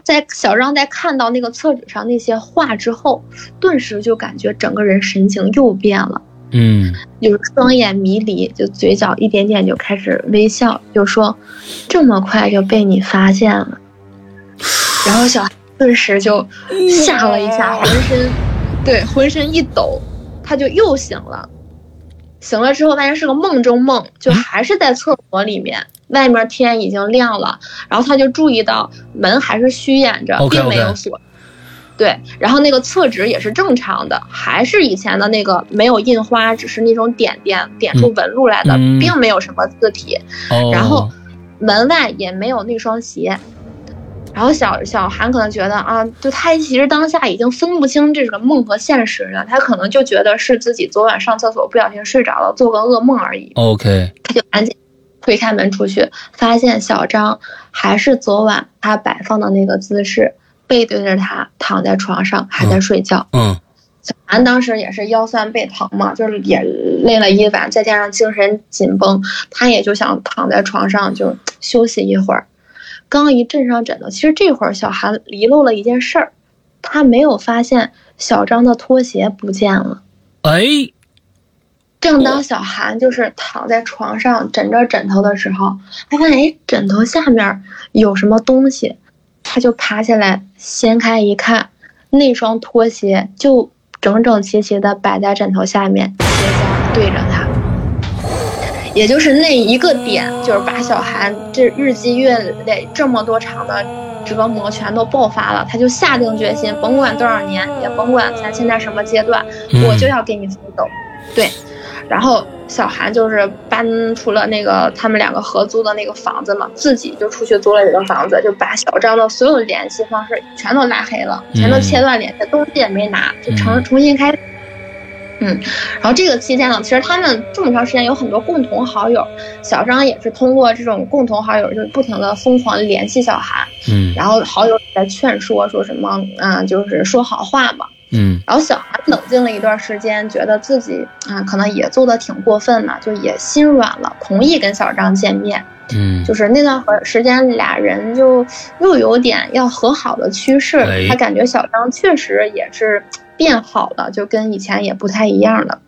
在小张在看到那个厕纸上那些话之后，顿时就感觉整个人神情又变了，嗯就是双眼迷离，就嘴角一点点就开始微笑，就说这么快就被你发现了，然后小孩顿时就吓了一下，浑身对浑身一抖，他就又醒了。醒了之后，发现是个梦中梦，就还是在厕所里面，外面天已经亮了，然后他就注意到门还是虚掩着并没有锁。对，然后那个厕纸也是正常的，还是以前的那个没有印花，只是那种点点点出纹路来的，嗯并没有什么字体。哦，然后门外也没有那双鞋。然后小小韩可能觉得啊，就他其实当下已经分不清这个梦和现实了，他可能就觉得是自己昨晚上厕所不小心睡着了，做个噩梦而已。OK，他就赶紧推开门出去，发现小张还是昨晚他摆放的那个姿势，背对着他躺在床上还在睡觉。嗯小韩当时也是腰酸背疼嘛，就是也累了一晚，再加上精神紧绷，他也就想躺在床上就休息一会儿。刚一枕上枕头，其实这会儿小韩遗漏了一件事儿，他没有发现小张的拖鞋不见了。哎，正当小韩就是躺在床上枕着枕头的时候，他发现哎，枕头下面有什么东西，他就爬起来掀开一看，那双拖鞋就整整齐齐的摆在枕头下面，鞋尖对着他。也就是那一个点，就是把小韩这日积月累这么多场的折磨全都爆发了，他就下定决心，甭管多少年，也甭管咱现在什么阶段，嗯我就要给你分手。对，然后小韩就是搬出了那个他们两个合租的那个房子嘛，自己就出去租了一个房子，就把小张的所有联系方式全都拉黑了，全都切断联系，东西也没拿，就重嗯重新开始。嗯，然后这个期间呢，其实他们这么长时间有很多共同好友，小张也是通过这种共同好友，就是不停的疯狂联系小韩，嗯然后好友也在劝说说什么，嗯、就是说好话嘛。嗯然后小韩冷静了一段时间，觉得自己啊、可能也做的挺过分嘛，就也心软了，同意跟小张见面。嗯就是那段时间，俩人就又有点要和好的趋势哎。他感觉小张确实也是变好了，就跟以前也不太一样了。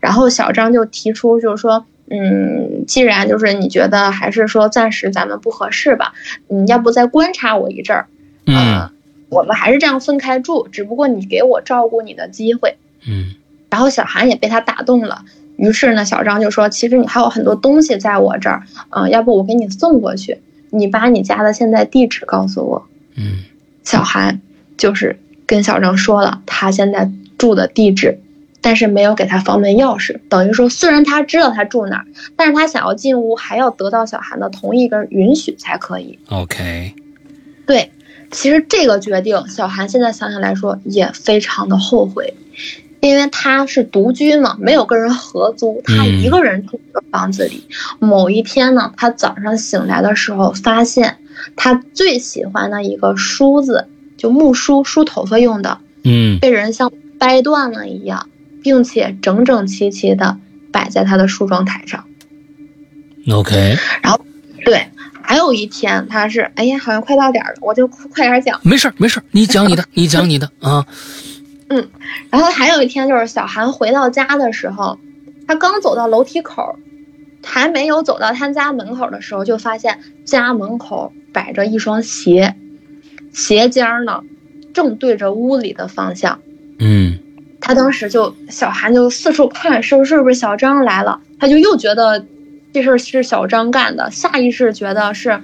然后小张就提出，就是说，嗯，既然就是你觉得还是说暂时咱们不合适吧，嗯，要不再观察我一阵儿，嗯呃我们还是这样分开住，只不过你给我照顾你的机会。嗯然后小韩也被他打动了，于是呢，小张就说：“其实你还有很多东西在我这儿，嗯、要不我给你送过去，你把你家的现在地址告诉我。嗯”小韩就是跟小张说了他现在住的地址，但是没有给他房门钥匙，等于说虽然他知道他住哪儿，但是他想要进屋还要得到小韩的同意跟允许才可以。，OK，对，其实这个决定，小韩现在想想来说也非常的后悔，因为他是独居嘛，没有跟人合租，他嗯一个人住在房子里。某一天呢，他早上醒来的时候，发现他最喜欢的一个梳子，就木梳梳头发用的，嗯被人像掰断了一样，并且整整齐齐的摆在他的梳妆台上。，OK，然后对，还有一天，他是，哎呀，好像快到点儿了，我就快点讲。没事儿没事儿，你讲你的，你讲你的啊，嗯然后还有一天，就是小韩回到家的时候，他刚走到楼梯口，还没有走到他家门口的时候，就发现家门口摆着一双鞋，鞋尖儿呢正对着屋里的方向。嗯他当时就小韩就四处看，是不是是不是小张来了？他就又觉得这事儿是小张干的，下意识觉得是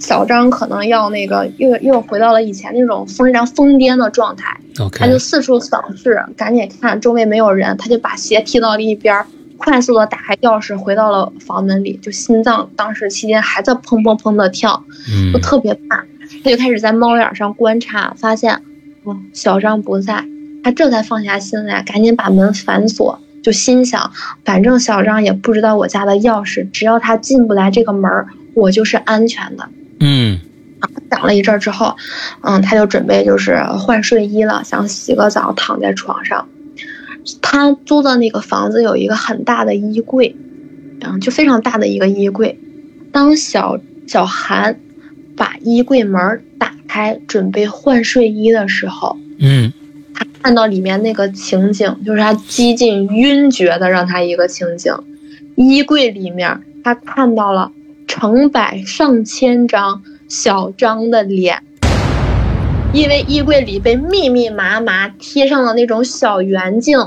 小张可能要那个又又回到了以前那种非常疯癫的状态。他就四处扫视，赶紧看周围没有人，他就把鞋踢到了一边儿，快速的打开钥匙，回到了房门里。就心脏当时期间还在砰砰砰的跳，嗯就特别怕。他就开始在猫眼上观察，发现，嗯，小张不在，他这才放下心来，赶紧把门反锁。就心想，反正小张也不知道我家的钥匙，只要他进不来这个门儿，我就是安全的。嗯想了一阵儿之后，嗯，他就准备就是换睡衣了，想洗个澡，躺在床上。他租的那个房子有一个很大的衣柜，嗯，就非常大的一个衣柜。当小小韩把衣柜门打开，准备换睡衣的时候，嗯他看到里面那个情景，就是他几近晕厥的让他一个情景。衣柜里面，他看到了成百上千张小张的脸，因为衣柜里被密密麻麻贴上了那种小圆镜，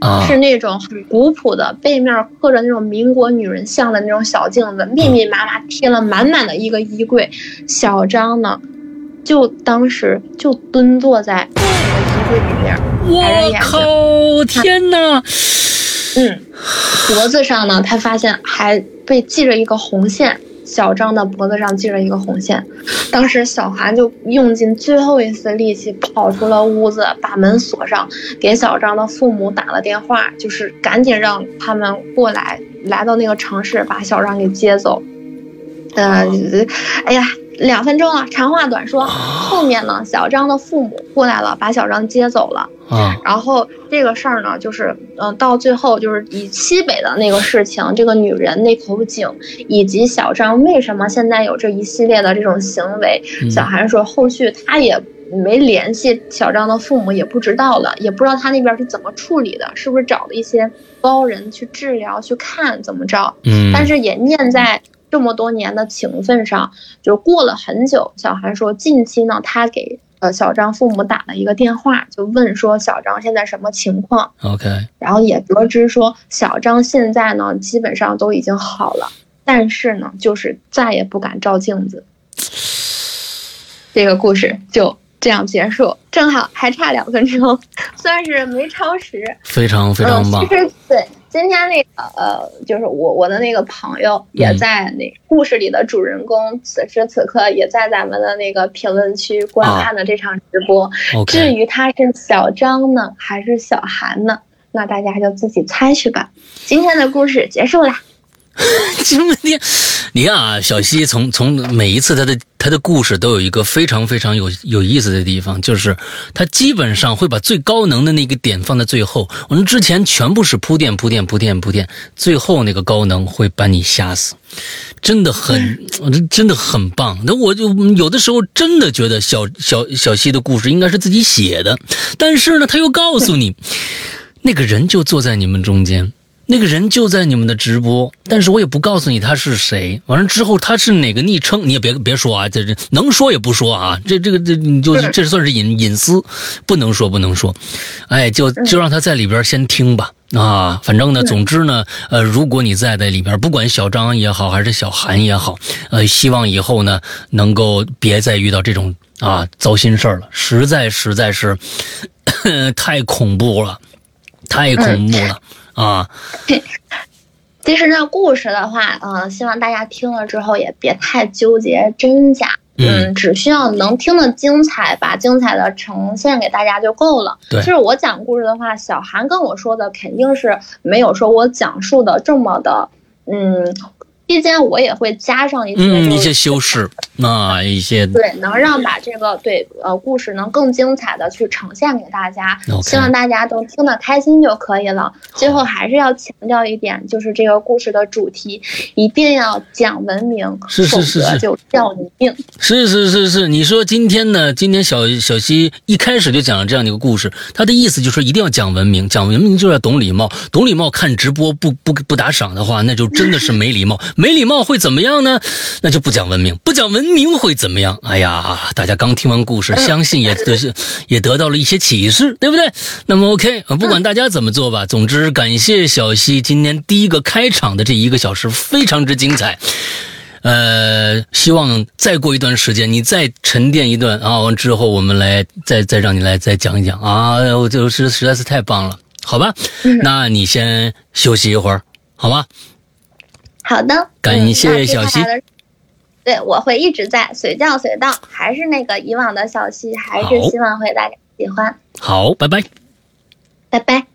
啊是那种很古朴的，背面刻着那种民国女人像的那种小镜子，密密麻麻贴了满满的一个衣柜。小张呢，就当时就蹲坐在这柜里面，我靠！天哪！嗯，脖子上呢，他发现还被系着一个红线。小张的脖子上系着一个红线，当时小韩就用尽最后一丝力气跑出了屋子，把门锁上，给小张的父母打了电话，就是赶紧让他们过来，来到那个城市把小张给接走。呃，哎呀，两分钟了，长话短说，后面呢，小张的父母过来了，把小张接走了。啊然后这个事儿呢，就是嗯、呃到最后就是以西北的那个事情，这个女人那口井，以及小张为什么现在有这一系列的这种行为，嗯小韩说后续他也没联系小张的父母，也不知道了，也不知道他那边是怎么处理的，是不是找了一些高人去治疗去看怎么着，嗯，但是也念在。这么多年的情分上，就过了很久。小韩说，近期呢，他给呃小张父母打了一个电话，就问说小张现在什么情况，OK，然后也得知说小张现在呢基本上都已经好了，但是呢，就是再也不敢照镜子。这个故事就这样结束，正好还差两分钟，算是没超时。非常非常棒嗯。其实对，今天那个呃，就是我我的那个朋友也嗯在那故事里的主人公，此时此刻也在咱们的那个评论区观啊看的这场直播。至于他是小张呢，还是小韩呢？那大家就自己猜去吧。今天的故事结束啦。今天你看啊，小西从从每一次他的他他的故事都有一个非常非常有有意思的地方，就是他基本上会把最高能的那个点放在最后。我们之前全部是铺垫铺垫铺垫铺垫，最后那个高能会把你吓死，真的很，真的很棒。那我就有的时候真的觉得小小小西的故事应该是自己写的，但是呢，他又告诉你，那个人就坐在你们中间。那个人就在你们的直播，但是我也不告诉你他是谁。完了之后他是哪个昵称，你也别别说啊，这这能说也不说啊，这这个这你就这算是隐隐私，不能说不能说。哎，就就让他在里边先听吧啊，反正呢，总之呢，呃，如果你在在里边，不管小张也好还是小韩也好，呃，希望以后呢能够别再遇到这种啊糟心事儿了，实在实在是 太恐怖了，太恐怖了。啊，其实呢故事的话，嗯，希望大家听了之后也别太纠结真假，嗯，只需要能听得精彩，把精彩的呈现给大家就够了。对，就是我讲故事的话，小韩跟我说的肯定是没有说我讲述的这么的，嗯。期间我也会加上一些一些修饰，那一些对，能让把这个对呃故事能更精彩的去呈现给大家，希望大家都听得开心就可以了。最后还是要强调一点，就是这个故事的主题一定要讲文明，是是是是，就要你命。是是是是，你说今天呢？今天小小西一开始就讲了这样的一个故事，他的意思就是一定要讲文明，讲文明就要懂礼貌，懂礼貌看直播不不不打赏的话，那就真的是没礼貌。没礼貌会怎么样呢？那就不讲文明，不讲文明会怎么样？哎呀，大家刚听完故事，相信也得是也得到了一些启示，对不对？那么 OK，不管大家怎么做吧，总之感谢小西今天第一个开场的这一个小时非常之精彩。呃，希望再过一段时间，你再沉淀一段啊，完之后我们来再再让你来再讲一讲啊，我就是实在是太棒了，好吧？那你先休息一会儿，好吗？好的，感谢小溪。对，我会一直在随叫随到，还是那个以往的小溪，还是希望会大家喜欢。好，拜拜，拜拜。